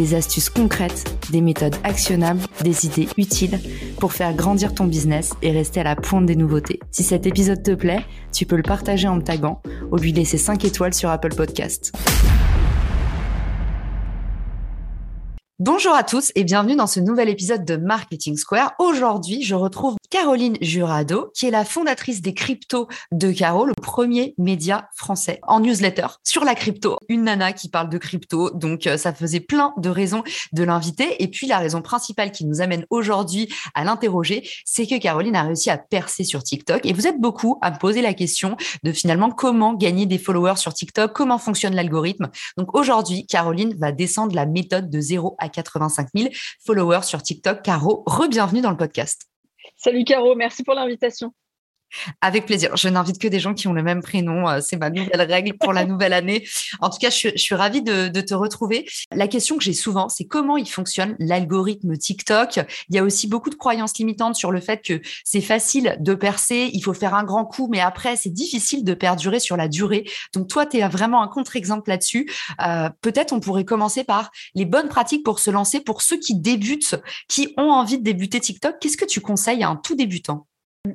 des astuces concrètes, des méthodes actionnables, des idées utiles pour faire grandir ton business et rester à la pointe des nouveautés. Si cet épisode te plaît, tu peux le partager en me taguant ou lui laisser 5 étoiles sur Apple Podcast. Bonjour à tous et bienvenue dans ce nouvel épisode de Marketing Square. Aujourd'hui, je retrouve Caroline Jurado, qui est la fondatrice des cryptos de Caro, le premier média français en newsletter sur la crypto. Une nana qui parle de crypto, donc euh, ça faisait plein de raisons de l'inviter. Et puis la raison principale qui nous amène aujourd'hui à l'interroger, c'est que Caroline a réussi à percer sur TikTok. Et vous êtes beaucoup à me poser la question de finalement comment gagner des followers sur TikTok, comment fonctionne l'algorithme. Donc aujourd'hui, Caroline va descendre la méthode de 0 à 85 000 followers sur TikTok. Caro, re-bienvenue dans le podcast. Salut Caro, merci pour l'invitation. Avec plaisir. Je n'invite que des gens qui ont le même prénom. Euh, c'est ma nouvelle règle pour la nouvelle année. En tout cas, je, suis ravie de, te retrouver. La question que j'ai souvent, c'est comment il fonctionne l'algorithme TikTok. Il y a aussi beaucoup de croyances limitantes sur le fait que c'est facile de percer, il faut faire un grand coup, mais après, c'est difficile de perdurer sur la durée. Donc, toi, tu es vraiment un contre-exemple là-dessus. Euh, peut-être on pourrait commencer par les bonnes pratiques pour se lancer pour ceux qui débutent, qui ont envie de débuter TikTok. Qu'est-ce que tu conseilles à un tout débutant?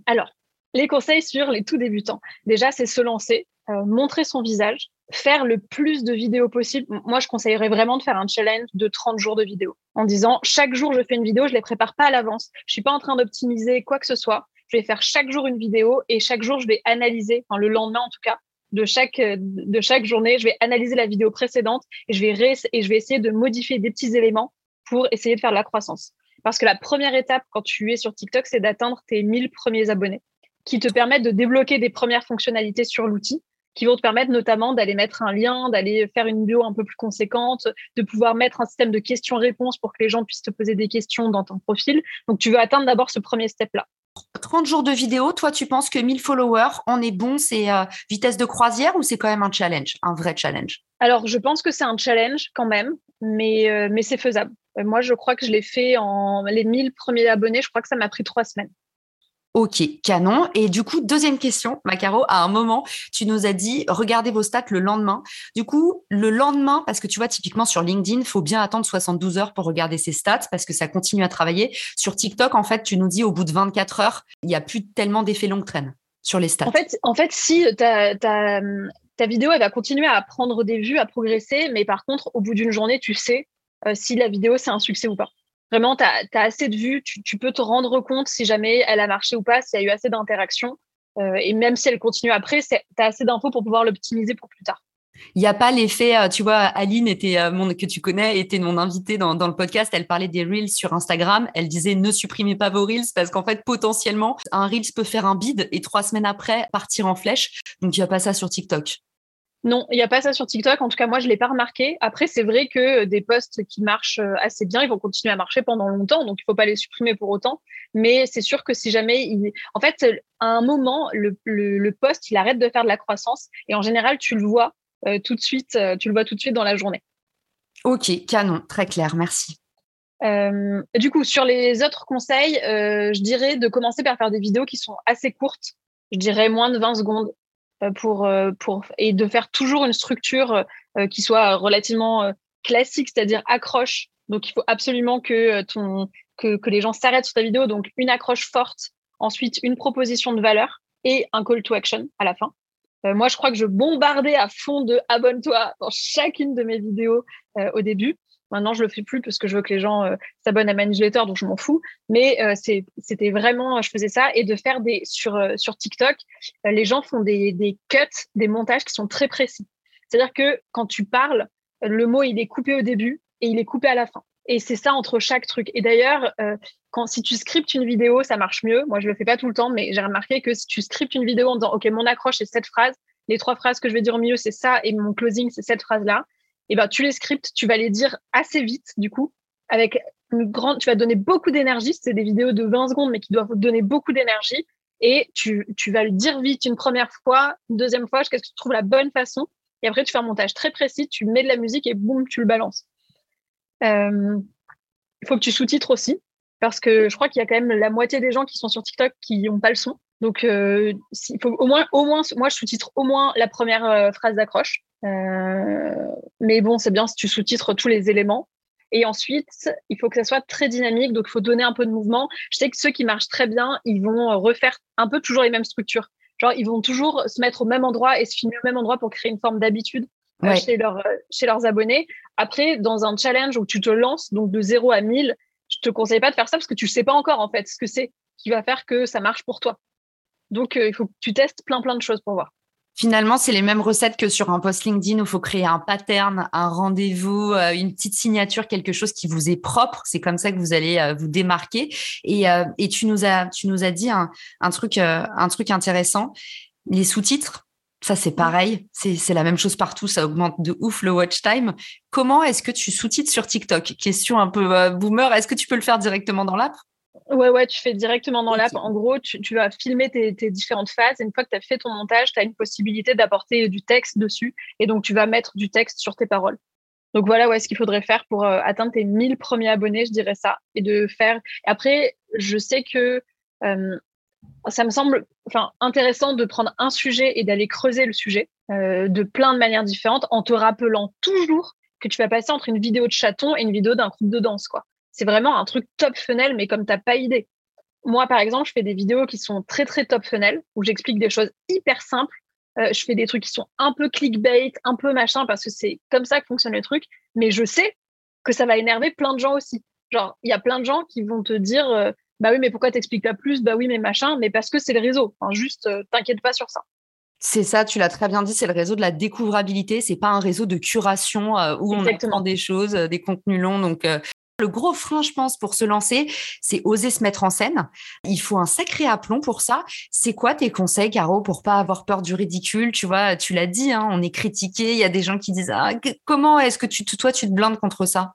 Alors, les conseils sur les tout débutants. Déjà, c'est se lancer, euh, montrer son visage, faire le plus de vidéos possible. Moi, je conseillerais vraiment de faire un challenge de 30 jours de vidéos en disant chaque jour, je fais une vidéo, je les prépare pas à l'avance. Je suis pas en train d'optimiser quoi que ce soit. Je vais faire chaque jour une vidéo et chaque jour, je vais analyser, enfin, le lendemain en tout cas, de chaque, de chaque journée, je vais analyser la vidéo précédente et je vais, et je vais essayer de modifier des petits éléments pour essayer de faire de la croissance. Parce que la première étape quand tu es sur TikTok, c'est d'atteindre tes 1000 premiers abonnés qui te permettent de débloquer des premières fonctionnalités sur l'outil, qui vont te permettre notamment d'aller mettre un lien, d'aller faire une bio un peu plus conséquente, de pouvoir mettre un système de questions-réponses pour que les gens puissent te poser des questions dans ton profil. Donc, tu veux atteindre d'abord ce premier step-là. 30 jours de vidéo, toi, tu penses que 1000 followers, on est bon, c'est euh, vitesse de croisière ou c'est quand même un challenge, un vrai challenge? Alors, je pense que c'est un challenge quand même, mais, euh, mais c'est faisable. Euh, moi, je crois que je l'ai fait en les 1000 premiers abonnés, je crois que ça m'a pris trois semaines. Ok, canon. Et du coup, deuxième question, Macaro, à un moment, tu nous as dit, regardez vos stats le lendemain. Du coup, le lendemain, parce que tu vois, typiquement sur LinkedIn, il faut bien attendre 72 heures pour regarder ses stats parce que ça continue à travailler. Sur TikTok, en fait, tu nous dis, au bout de 24 heures, il n'y a plus tellement d'effet longue traîne sur les stats. En fait, si ta, ta, ta vidéo, elle va continuer à prendre des vues, à progresser, mais par contre, au bout d'une journée, tu sais euh, si la vidéo, c'est un succès ou pas. Vraiment, tu as, assez de vues, tu, peux te rendre compte si jamais elle a marché ou pas, s'il y a eu assez d'interactions. Euh, et même si elle continue après, tu as assez d'infos pour pouvoir l'optimiser pour plus tard. Il n'y a pas l'effet, euh, tu vois, Aline était euh, mon, que tu connais, était mon invitée dans, dans, le podcast. Elle parlait des reels sur Instagram. Elle disait ne supprimez pas vos reels parce qu'en fait, potentiellement, un reels peut faire un bid et trois semaines après partir en flèche. Donc, il n'y a pas ça sur TikTok. Non, il n'y a pas ça sur TikTok. En tout cas, moi, je ne l'ai pas remarqué. Après, c'est vrai que des posts qui marchent euh, assez bien, ils vont continuer à marcher pendant longtemps. Donc, il ne faut pas les supprimer pour autant. Mais c'est sûr que si jamais il... En fait, à un moment, le, le, post, il arrête de faire de la croissance. Et en général, tu le vois euh, tout de suite. Euh, tu le vois tout de suite dans la journée. Ok, canon. Très clair. Merci. du coup, sur les autres conseils, je dirais de commencer par faire des vidéos qui sont assez courtes. Je dirais moins de 20 secondes euh, pour, euh, pour, et de faire toujours une structure euh, qui soit relativement classique, c'est-à-dire accroche. Donc, il faut absolument que, ton, que, que les gens s'arrêtent sur ta vidéo. Donc, une accroche forte, ensuite une proposition de valeur et un call to action à la fin. moi, je crois que je bombardais à fond de abonne-toi dans chacune de mes vidéos au début. Maintenant, je le fais plus parce que je veux que les gens euh, s'abonnent à ma newsletter, donc je m'en fous. Mais euh, c'était vraiment, je faisais ça et de faire des sur euh, sur TikTok, les gens font des, des cuts, des montages qui sont très précis. C'est-à-dire que quand tu parles, le mot il est coupé au début et il est coupé à la fin. Et c'est ça entre chaque truc. Et d'ailleurs, quand si tu scriptes une vidéo, ça marche mieux. Moi, je le fais pas tout le temps, mais j'ai remarqué que si tu scriptes une vidéo en disant, ok, mon accroche c'est cette phrase, les trois phrases que je vais dire au milieu c'est ça et mon closing c'est cette phrase là, et ben tu les scripts, tu vas les dire assez vite du coup, avec une grande, tu vas donner beaucoup d'énergie. C'est des vidéos de 20 secondes, mais qui doivent donner beaucoup d'énergie. Et tu, tu, vas le dire vite une première fois, une deuxième fois, jusqu'à ce que tu trouves la bonne façon. Et après, tu fais un montage très précis, tu mets de la musique et boum, tu le balances. Euh, il faut que tu sous-titres aussi, parce que je crois qu'il y a quand même la moitié des gens qui sont sur TikTok qui n'ont pas le son. Donc, euh, il faut au moins, au moins, moi, je sous-titre au moins la première euh, phrase d'accroche. Mais bon, c'est bien si tu sous-titres tous les éléments. Et ensuite, il faut que ça soit très dynamique, donc il faut donner un peu de mouvement. Je sais que ceux qui marchent très bien, ils vont refaire un peu toujours les mêmes structures. Genre, ils vont toujours se mettre au même endroit et se filmer au même endroit pour créer une forme d'habitude euh, chez, leur, euh, chez leurs abonnés. Après, dans un challenge où tu te lances, donc de 0 à 1000, je te conseille pas de faire ça parce que tu sais pas encore, en fait, ce que c'est qui va faire que ça marche pour toi. Donc, euh, il faut que tu testes plein, plein de choses pour voir. Finalement, c'est les mêmes recettes que sur un post LinkedIn où il faut créer un pattern, un rendez-vous, euh, une petite signature, quelque chose qui vous est propre. C'est comme ça que vous allez euh, vous démarquer. Et, euh, et tu nous as, tu nous as dit un, un truc, un truc intéressant. Les sous-titres, ça c'est pareil. C'est la même chose partout. Ça augmente de ouf le watch time. Comment est-ce que tu sous-titres sur TikTok? Question un peu boomer. Est-ce que tu peux le faire directement dans l'app? Ouais, ouais, tu fais directement dans l'app. En gros, tu, vas filmer tes, différentes phases. Et une fois que tu as fait ton montage, tu as une possibilité d'apporter du texte dessus. Et donc, tu vas mettre du texte sur tes paroles. Donc, voilà ouais, ce qu'il faudrait faire pour euh, atteindre tes 1000 premiers abonnés, je dirais ça. Et de faire. Après, je sais que euh, ça me semble intéressant de prendre un sujet et d'aller creuser le sujet euh, de plein de manières différentes en te rappelant toujours que tu vas passer entre une vidéo de chaton et une vidéo d'un groupe de danse. quoi c'est vraiment un truc top funnel, mais comme tu n'as pas idée. Moi, par exemple, je fais des vidéos qui sont très, très top funnel, où j'explique des choses hyper simples. Euh, je fais des trucs qui sont un peu clickbait, un peu machin, parce que c'est comme ça que fonctionne le truc. Mais je sais que ça va énerver plein de gens aussi. Genre, il y a plein de gens qui vont te dire euh, Bah oui, mais pourquoi t'expliques pas plus? Bah oui, mais machin, mais parce que c'est le réseau. Enfin, juste, euh, t'inquiète pas sur ça. C'est ça, tu l'as très bien dit, c'est le réseau de la découvrabilité. C'est pas un réseau de curation où on apprend des choses, des contenus longs. Donc, le gros frein, je pense, pour se lancer, c'est oser se mettre en scène. Il faut un sacré aplomb pour ça. C'est quoi tes conseils, Caro, pour pas avoir peur du ridicule? Tu vois, tu l'as dit, hein, on est critiqué. Il y a des gens qui disent ah, comment est-ce que tu, toi, tu te blindes contre ça?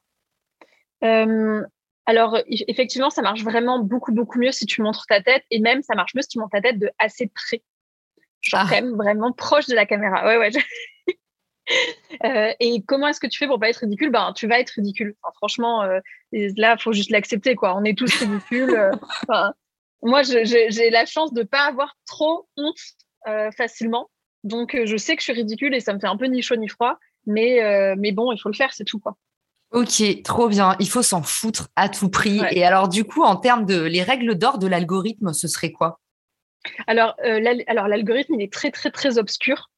Euh, Alors, effectivement, ça marche vraiment beaucoup, beaucoup mieux si tu montres ta tête. Et même, ça marche mieux si tu montres ta tête de assez près. Genre, ah. quand même vraiment proche de la caméra. Ouais, ouais. Euh, et comment est-ce que tu fais pour pas être ridicule? Ben, tu vas être ridicule. franchement, euh, là, faut juste l'accepter, quoi. On est tous ridicules. Euh, moi, j'ai la chance de pas avoir trop honte euh, facilement. Donc, je sais que je suis ridicule et ça me fait un peu ni chaud ni froid. Mais, mais bon, il faut le faire, c'est tout, quoi. Ok, trop bien. Il faut s'en foutre à tout prix. Et alors, du coup, en termes de les règles d'or de l'algorithme, ce serait quoi? Alors, alors l'algorithme, il est très, très, très obscur.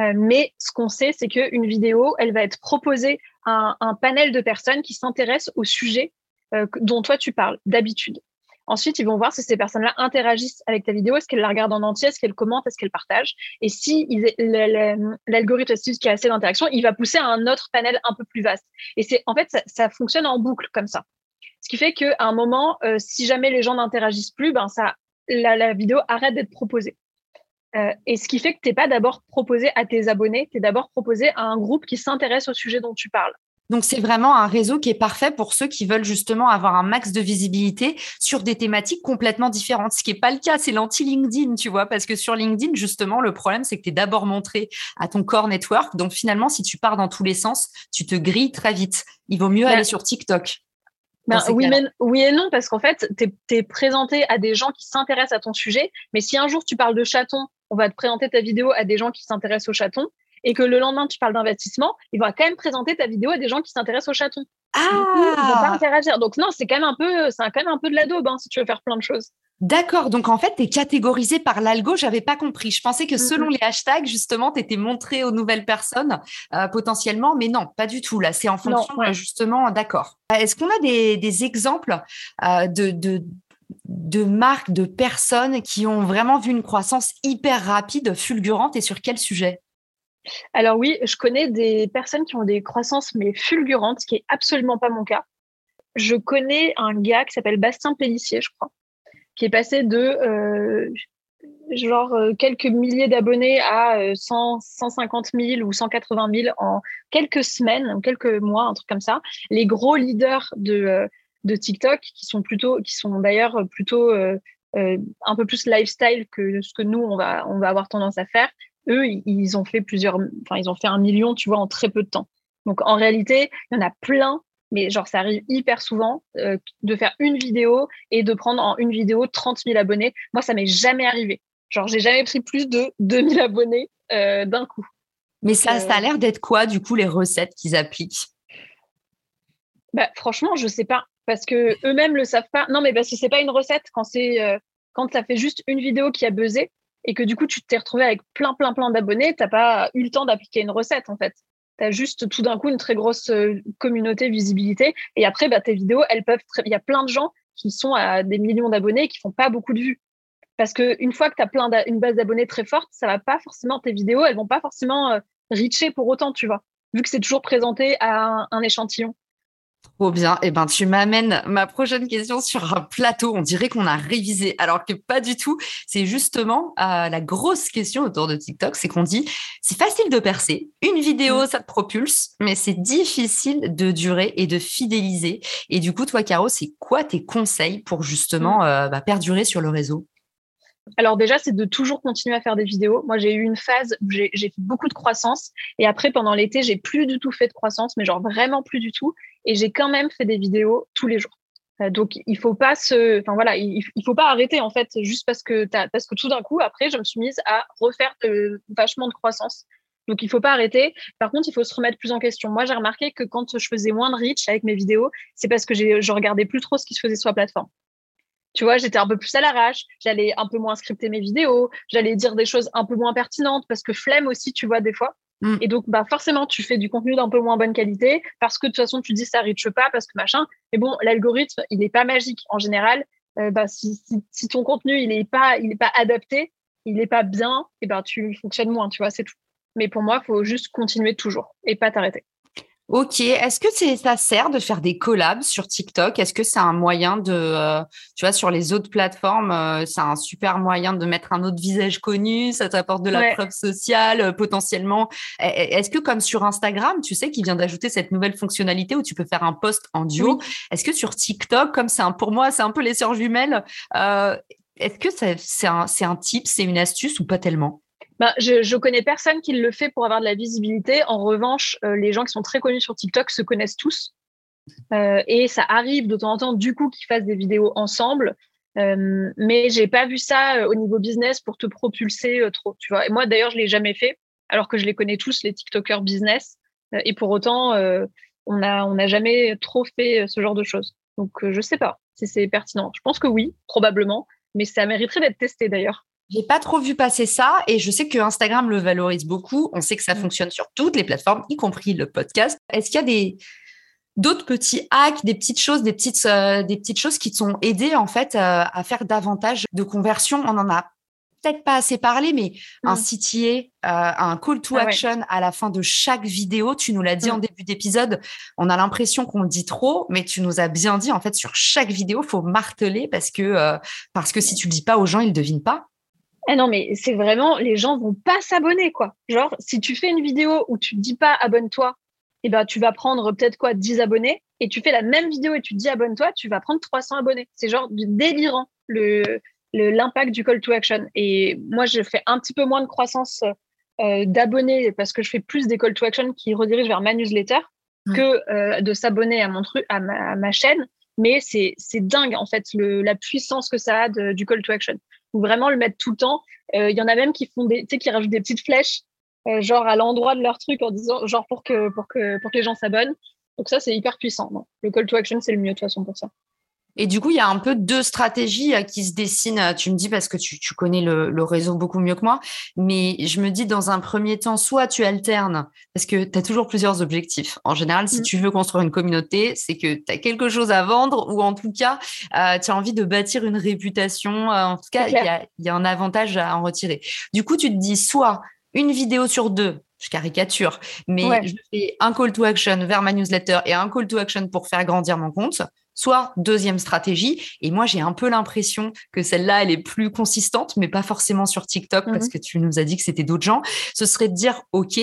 Euh, mais ce qu'on sait, c'est qu'une vidéo, elle va être proposée à un, panel de personnes qui s'intéressent au sujet euh, dont toi tu parles d'habitude. Ensuite, ils vont voir si ces personnes-là interagissent avec ta vidéo, est-ce qu'elles la regardent en entier, est-ce qu'elles commentent, est-ce qu'elles partagent? Et si l'algorithme estime qu'il y a assez d'interaction, il va pousser à un autre panel un peu plus vaste. Et c'est en fait, ça, fonctionne en boucle comme ça. Ce qui fait qu'à un moment, euh, si jamais les gens n'interagissent plus, ben ça, la vidéo arrête d'être proposée. Euh, et ce qui fait que tu n'es pas d'abord proposé à tes abonnés, tu es d'abord proposé à un groupe qui s'intéresse au sujet dont tu parles. Donc, c'est vraiment un réseau qui est parfait pour ceux qui veulent justement avoir un max de visibilité sur des thématiques complètement différentes. Ce qui n'est pas le cas, c'est l'anti-LinkedIn, tu vois, parce que sur LinkedIn, justement, le problème, c'est que tu es d'abord montré à ton core network. Donc, finalement, si tu pars dans tous les sens, tu te grilles très vite. Il vaut mieux aller sur TikTok. Ben, oui, oui, et non, parce qu'en fait, tu es, présenté à des gens qui s'intéressent à ton sujet. Mais si un jour tu parles de chatons on va te présenter ta vidéo à des gens qui s'intéressent aux chatons et que le lendemain tu parles d'investissement, ils vont quand même présenter ta vidéo à des gens qui s'intéressent aux chatons. Ah ils vont pas interagir. Donc non, c'est quand même un peu, c'est quand même un peu de la daube hein, si tu veux faire plein de choses. D'accord, donc en fait, tu es catégorisé par l'algo, j'avais pas compris. Je pensais que selon les hashtags, justement, tu étais montré aux nouvelles personnes euh, potentiellement, mais non, pas du tout. Là, c'est en fonction, justement, d'accord. Est-ce qu'on a des, exemples euh, de, de marques, de personnes qui ont vraiment vu une croissance hyper rapide, fulgurante et sur quel sujet? Alors oui, je connais des personnes qui ont des croissances mais fulgurantes, ce qui est absolument pas mon cas. Je connais un gars qui s'appelle Bastien Pellissier, je crois, qui est passé de euh, genre euh, quelques milliers d'abonnés à 100, 150 000 ou 180 000 en quelques semaines, quelques mois, un truc comme ça. Les gros leaders de, euh, de TikTok qui sont plutôt, qui sont d'ailleurs plutôt un peu plus lifestyle que ce que nous on va, on va avoir tendance à faire. Eux, ils ont fait plusieurs, enfin ils ont fait un million, tu vois, en très peu de temps. Donc en réalité, il y en a plein mais genre ça arrive hyper souvent euh, de faire une vidéo et de prendre en une vidéo 30 000 abonnés. Moi, ça m'est jamais arrivé. Genre, j'ai jamais pris plus de 2000 abonnés euh, d'un coup. Mais ça, ça a euh, l'air d'être quoi, du coup, les recettes qu'ils appliquent? Bah, Franchement, je sais pas. Parce que eux-mêmes le savent pas. Non, mais parce que c'est pas une recette quand c'est quand ça fait juste une vidéo qui a buzzé et que du coup tu t'es retrouvé avec plein plein plein d'abonnés, t'as pas eu le temps d'appliquer une recette en fait tu as juste tout d'un coup une très grosse euh, communauté, visibilité. Et après, bah, tes vidéos, elles peuvent. Il y a plein de gens qui sont à des millions d'abonnés et qui font pas beaucoup de vues. Parce qu'une fois que tu as plein une base d'abonnés très forte, ça va pas forcément, tes vidéos, elles vont pas forcément euh, reacher pour autant, tu vois, vu que c'est toujours présenté à un échantillon. Trop bien. Eh ben, tu m'amènes ma prochaine question sur un plateau. On dirait qu'on a révisé, alors que pas du tout. C'est justement euh, la grosse question autour de TikTok, c'est qu'on dit c'est facile de percer. Une vidéo, ça te propulse, mais c'est difficile de durer et de fidéliser. Et du coup, toi, Caro, c'est quoi tes conseils pour justement euh, bah, perdurer sur le réseau? Alors déjà, c'est de toujours continuer à faire des vidéos. Moi, j'ai eu une phase où j'ai fait beaucoup de croissance et après, pendant l'été, j'ai plus du tout fait de croissance, mais genre vraiment plus du tout. Et j'ai quand même fait des vidéos tous les jours. Euh, donc, il faut pas se, enfin voilà, il, faut pas arrêter en fait juste parce que parce que tout d'un coup, après, je me suis mise à refaire vachement de croissance. Donc, il faut pas arrêter. Par contre, il faut se remettre plus en question. Moi, j'ai remarqué que quand je faisais moins de reach avec mes vidéos, c'est parce que je regardais plus trop ce qui se faisait sur la plateforme. Tu vois, j'étais un peu plus à l'arrache, j'allais un peu moins scripter mes vidéos, j'allais dire des choses un peu moins pertinentes parce que flemme aussi, tu vois, des fois. Mm. Et donc, bah, forcément, tu fais du contenu d'un peu moins bonne qualité parce que de toute façon, tu dis ça riche pas, parce que machin. Mais bon, l'algorithme, il n'est pas magique. En général, euh, bah, si, si, ton contenu, il n'est pas, il est pas adapté, il n'est pas bien, et ben, tu fonctionnes moins, tu vois, c'est tout. Mais pour moi, il faut juste continuer toujours et pas t'arrêter. Ok, est-ce que c'est ça sert de faire des collabs sur TikTok? Est-ce que c'est un moyen de, euh, tu vois, sur les autres plateformes, euh, c'est un super moyen de mettre un autre visage connu, ça t'apporte de la preuve sociale euh, potentiellement? Est-ce que comme sur Instagram, tu sais, qui vient d'ajouter cette nouvelle fonctionnalité où tu peux faire un post en duo, est-ce que sur TikTok, comme c'est un, pour moi, c'est un peu les sœurs jumelles, est-ce que c'est un, un tip, c'est une astuce ou pas tellement? Ben, je, je connais personne qui le fait pour avoir de la visibilité. En revanche, euh, les gens qui sont très connus sur TikTok se connaissent tous. Euh, et ça arrive de temps en temps, du coup, qu'ils fassent des vidéos ensemble. Euh, mais j'ai pas vu ça euh, au niveau business pour te propulser trop, tu vois. Moi, d'ailleurs, je l'ai jamais fait, alors que je les connais tous, les TikTokers business. et pour autant, on n'a on a jamais trop fait ce genre de choses. Donc, je sais pas si c'est pertinent. Je pense que oui, probablement, mais ça mériterait d'être testé d'ailleurs. J'ai pas trop vu passer ça et je sais que Instagram le valorise beaucoup. On sait que ça mm. fonctionne sur toutes les plateformes, y compris le podcast. Est-ce qu'il y a des d'autres petits hacks, des petites choses, des petites euh, des petites choses qui t'ont aidé en fait euh, à faire davantage de conversions? On en a peut-être pas assez parlé, mais un mm. CTA, euh, un call to ah action à la fin de chaque vidéo. Tu nous l'as dit mm. en début d'épisode. On a l'impression qu'on le dit trop, mais tu nous as bien dit en fait sur chaque vidéo, faut marteler parce que parce que si tu le dis pas aux gens, ils devinent pas. Eh non, mais c'est vraiment, les gens vont pas s'abonner, quoi. Genre, si tu fais une vidéo où tu dis pas abonne-toi, eh ben, tu vas prendre peut-être quoi, 10 abonnés, et tu fais la même vidéo et tu dis abonne-toi, tu vas prendre 300 abonnés. C'est genre délirant, le, l'impact du call to action. Et moi, je fais un petit peu moins de croissance euh, d'abonnés parce que je fais plus des call to action qui redirigent vers ma newsletter que euh, de s'abonner à mon truc, à ma, chaîne. Mais c'est, c'est dingue, en fait, le, la puissance que ça a du call to action ou vraiment le mettre tout le temps. Euh, il y en a même qui font des, tu sais, qui rajoutent des petites flèches, euh, genre à l'endroit de leur truc en disant, genre pour que, pour que, pour que les gens s'abonnent. Donc ça, c'est hyper puissant. Le call to action, c'est le mieux de toute façon pour ça. Et du coup, il y a un peu deux stratégies euh, qui se dessinent. Euh, tu me dis parce que tu, connais le, réseau beaucoup mieux que moi. Mais je me dis, dans un premier temps, soit tu alternes, parce que tu as toujours plusieurs objectifs. En général, si mm. tu veux construire une communauté, c'est que tu as quelque chose à vendre ou en tout cas, euh, tu as envie de bâtir une réputation. en tout cas, il y a, un avantage à en retirer. Du coup, tu te dis soit une vidéo sur deux, je caricature, mais je fais un call to action vers ma newsletter et un call to action pour faire grandir mon compte soit deuxième stratégie. Et moi, j'ai un peu l'impression que celle-là, elle est plus consistante, mais pas forcément sur TikTok parce mhm. que tu nous as dit que c'était d'autres gens. Ce serait de dire, OK,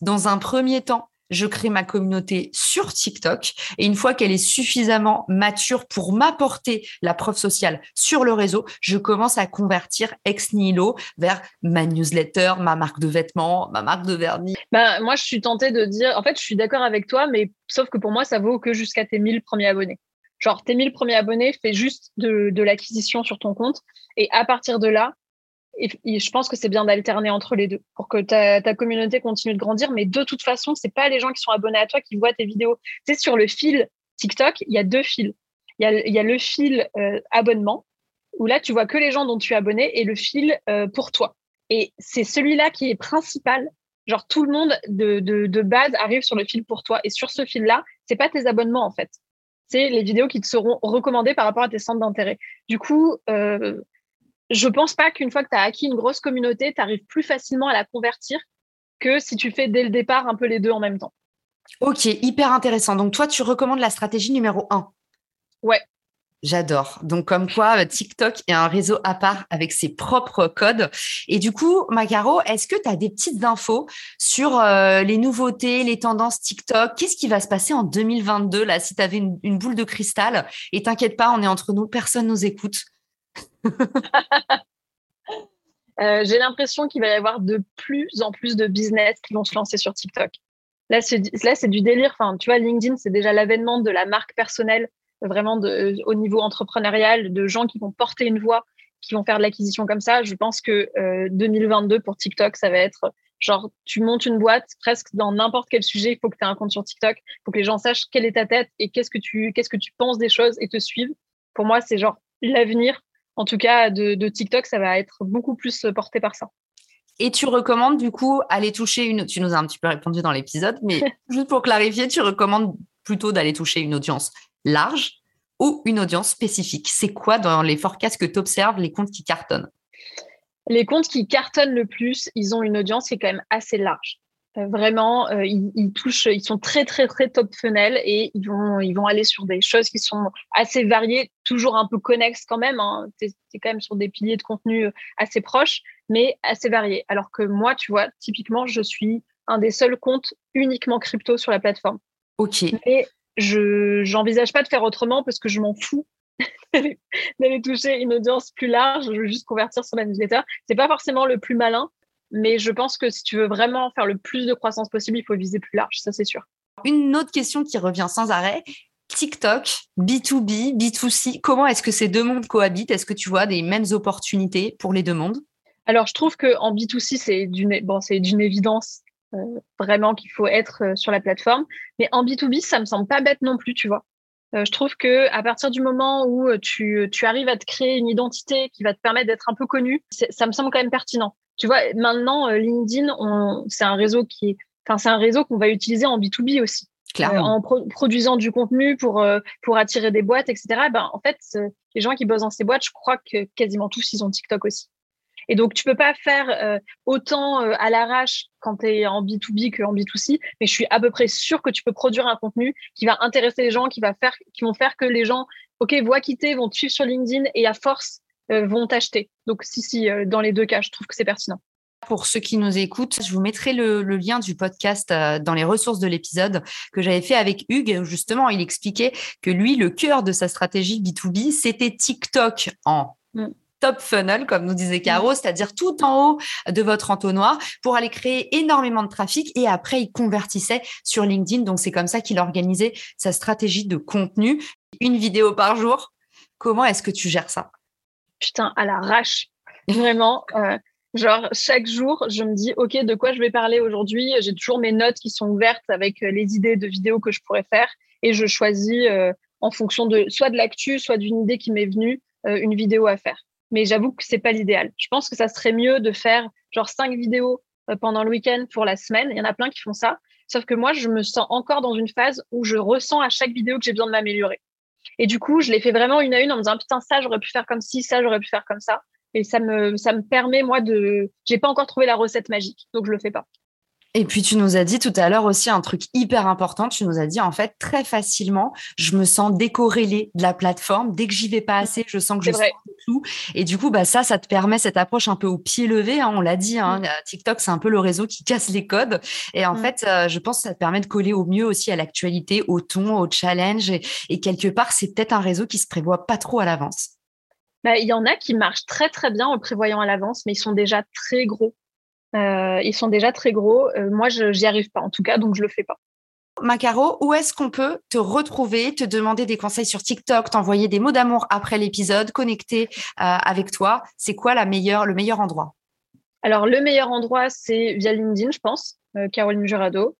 dans un premier temps, je crée ma communauté sur TikTok et une fois qu'elle est suffisamment mature pour m'apporter la preuve sociale sur le réseau, je commence à convertir ex nihilo vers ma newsletter, ma marque de vêtements, ma marque de vernis. Bah, moi, je suis tentée de dire, en fait, je suis d'accord avec toi, mais sauf que pour moi, ça vaut que jusqu'à tes 1000 premiers abonnés. Genre, tes 1000 premiers abonnés, fais juste de l'acquisition sur ton compte et à partir de là, et, je pense que c'est bien d'alterner entre les deux pour que ta, communauté continue de grandir. Mais de toute façon, c'est pas les gens qui sont abonnés à toi qui voient tes vidéos. Tu sais, sur le fil TikTok, il y a deux fils. Il y a, le fil euh, abonnement, où là, tu vois que les gens dont tu es abonné, et le fil euh, pour toi. Et c'est celui-là qui est principal. Genre, tout le monde de, de, de, base arrive sur le fil pour toi. Et sur ce fil-là, c'est pas tes abonnements, en fait. C'est les vidéos qui te seront recommandées par rapport à tes centres d'intérêt. Du coup, euh, je pense pas qu'une fois que tu as acquis une grosse communauté, tu arrives plus facilement à la convertir que si tu fais dès le départ un peu les deux en même temps. Ok, hyper intéressant. Donc toi, tu recommandes la stratégie numéro un. Ouais. J'adore. Donc comme quoi, euh, TikTok est un réseau à part avec ses propres codes. Et du coup, Macaro, est-ce que tu as des petites infos sur euh, les nouveautés, les tendances TikTok? Qu'est-ce qui va se passer en 2022 là si tu avais une, une, boule de cristal? Et t'inquiète pas, on est entre nous, personne nous écoute. Euh, j'ai l'impression qu'il va y avoir de plus en plus de business qui vont se lancer sur TikTok. Là, c'est, du délire. Enfin, tu vois, LinkedIn, c'est déjà l'avènement de la marque personnelle, vraiment de, au niveau entrepreneurial, de gens qui vont porter une voix, qui vont faire de l'acquisition comme ça. Je pense que 2022 euh, pour TikTok, ça va être genre, tu montes une boîte presque dans n'importe quel sujet. Il faut que tu aies un compte sur TikTok. Il faut que les gens sachent quelle est ta tête et qu'est-ce que tu, qu'est-ce que tu penses des choses et te suivent. Pour moi, c'est genre l'avenir en tout cas, de, TikTok, ça va être beaucoup plus porté par ça. Et tu recommandes du coup aller toucher une. Tu nous as un petit peu répondu dans l'épisode, mais juste pour clarifier, tu recommandes plutôt d'aller toucher une audience large ou une audience spécifique? C'est quoi dans les forecasts que tu observes les comptes qui cartonnent? Les comptes qui cartonnent le plus, ils ont une audience qui est quand même assez large. Euh, vraiment, euh, ils, touchent, ils sont très très très top funnel et ils vont ils vont aller sur des choses qui sont assez variées, toujours un peu connexes quand même. Hein. C'est quand même sur des piliers de contenu assez proches, mais assez variés. Alors que moi, tu vois, typiquement, je suis un des seuls comptes uniquement crypto sur la plateforme. Ok. Mais je j'envisage pas de faire autrement parce que je m'en fous d'aller toucher une audience plus large. Je veux juste convertir sur ma newsletter. C'est pas forcément le plus malin, mais je pense que si tu veux vraiment faire le plus de croissance possible, il faut viser plus large, ça c'est sûr. Une autre question qui revient sans arrêt, TikTok, B2B, B2C, comment est-ce que ces deux mondes cohabitent? Est-ce que tu vois des mêmes opportunités pour les deux mondes? Alors, je trouve qu'en B2C, c'est d'une bon, évidence euh, vraiment qu'il faut être euh, sur la plateforme. Mais en B2B, ça me semble pas bête non plus, tu vois. Euh, je trouve que à partir du moment où tu, tu arrives à te créer une identité qui va te permettre d'être un peu connu, ça me semble quand même pertinent. Tu vois, maintenant, euh, LinkedIn, c'est un réseau qui est, enfin, c'est un réseau qu'on va utiliser en B2B aussi. Euh, en produisant du contenu pour, euh, pour attirer des boîtes, etc. Ben, en fait, les gens qui bossent dans ces boîtes, je crois que quasiment tous, ils ont TikTok aussi. Et donc, tu peux pas faire autant à l'arrache quand tu es en B2B qu'en B2C, mais je suis à peu près sûre que tu peux produire un contenu qui va intéresser les gens, qui, va faire, qui vont faire que les gens, OK, voient quitter, vont te suivre sur LinkedIn et à force, euh, vont acheter. Donc, si, si, euh, dans les deux cas, je trouve que c'est pertinent. Pour ceux qui nous écoutent, je vous mettrai le, lien du podcast euh, dans les ressources de l'épisode que j'avais fait avec Hugues. Justement, il expliquait que lui, le cœur de sa stratégie B2B, c'était TikTok en mm. Top funnel, comme nous disait Caro, mm. c'est-à-dire tout en haut de votre entonnoir pour aller créer énormément de trafic et après, il convertissait sur LinkedIn. Donc, c'est comme ça qu'il organisait sa stratégie de contenu. Une vidéo par jour. Comment est-ce que tu gères ça? Putain, à l'arrache. Vraiment, euh, genre, chaque jour, je me dis, OK, de quoi je vais parler aujourd'hui? J'ai toujours mes notes qui sont ouvertes avec euh, les idées de vidéos que je pourrais faire et je choisis euh, en fonction de soit de l'actu, soit d'une idée qui m'est venue, une vidéo à faire. Mais j'avoue que c'est pas l'idéal. Je pense que ça serait mieux de faire genre cinq vidéos pendant le week-end pour la semaine. Il y en a plein qui font ça. Sauf que moi, je me sens encore dans une phase où je ressens à chaque vidéo que j'ai besoin de m'améliorer. Et du coup, je l'ai fait vraiment une à une en me disant putain ça j'aurais pu faire comme ci, ça j'aurais pu faire comme ça. Et ça me permet moi de j'ai pas encore trouvé la recette magique, donc je le fais pas. Et puis tu nous as dit tout à l'heure aussi un truc hyper important. Tu nous as dit en fait très facilement, je me sens décorrélée de la plateforme. Dès que j'y vais pas assez, je sens que je vrai. tout. Et du coup, bah ça, ça te permet cette approche un peu au pied levé. Hein, on l'a dit, hein, mm. TikTok, c'est un peu le réseau qui casse les codes. Et en mm. fait, euh, je pense que ça te permet de coller au mieux aussi à l'actualité, au ton, au challenge. Et, et quelque part, c'est peut-être un réseau qui se prévoit pas trop à l'avance. Bah, il y en a qui marchent très très bien en prévoyant à l'avance, mais ils sont déjà très gros. Euh, ils sont déjà très gros. Euh, moi, je n'y arrive pas, en tout cas, donc je le fais pas. Macaro, où est-ce qu'on peut te retrouver, te demander des conseils sur TikTok, t'envoyer des mots d'amour après l'épisode, connecter euh, avec toi? C'est quoi la meilleure, le meilleur endroit? Alors, le meilleur endroit, c'est via LinkedIn, je pense, Caroline Jurado.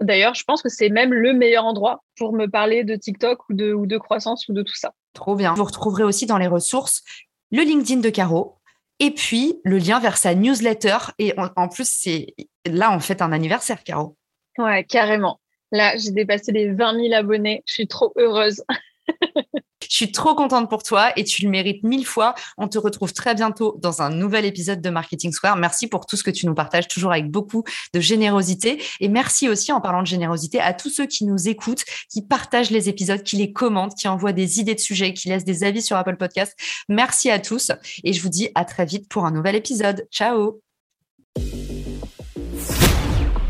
D'ailleurs, je pense que c'est même le meilleur endroit pour me parler de TikTok ou de, ou de croissance ou de tout ça. Trop bien. Vous retrouverez aussi dans les ressources le LinkedIn de Caro, et puis le lien vers sa newsletter. Et en, plus, c'est là, on fait un anniversaire, Caro. Ouais, carrément. Là, j'ai dépassé les 20 000 abonnés. Je suis trop heureuse. Je suis trop contente pour toi et tu le mérites mille fois. On te retrouve très bientôt dans un nouvel épisode de Marketing Square. Merci pour tout ce que tu nous partages toujours avec beaucoup de générosité. Et merci aussi, en parlant de générosité, à tous ceux qui nous écoutent, qui partagent les épisodes, qui les commentent, qui envoient des idées de sujets, qui laissent des avis sur Apple Podcast. Merci à tous et je vous dis à très vite pour un nouvel épisode. Ciao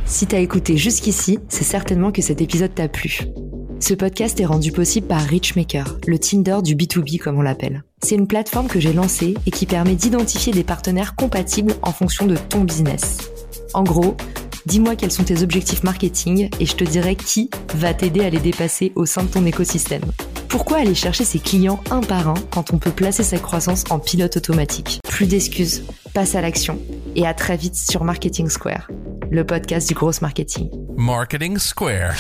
Si tu as écouté jusqu'ici, c'est certainement que cet épisode t'a plu. Ce podcast est rendu possible par Richmaker, le Tinder du B2B comme on l'appelle. C'est une plateforme que j'ai lancée et qui permet d'identifier des partenaires compatibles en fonction de ton business. En gros, dis-moi quels sont tes objectifs marketing et je te dirai qui va t'aider à les dépasser au sein de ton écosystème. Pourquoi aller chercher ses clients un par un quand on peut placer sa croissance en pilote automatique? Plus d'excuses, passe à l'action et à très vite sur Marketing Square, le podcast du gros marketing. Marketing Square.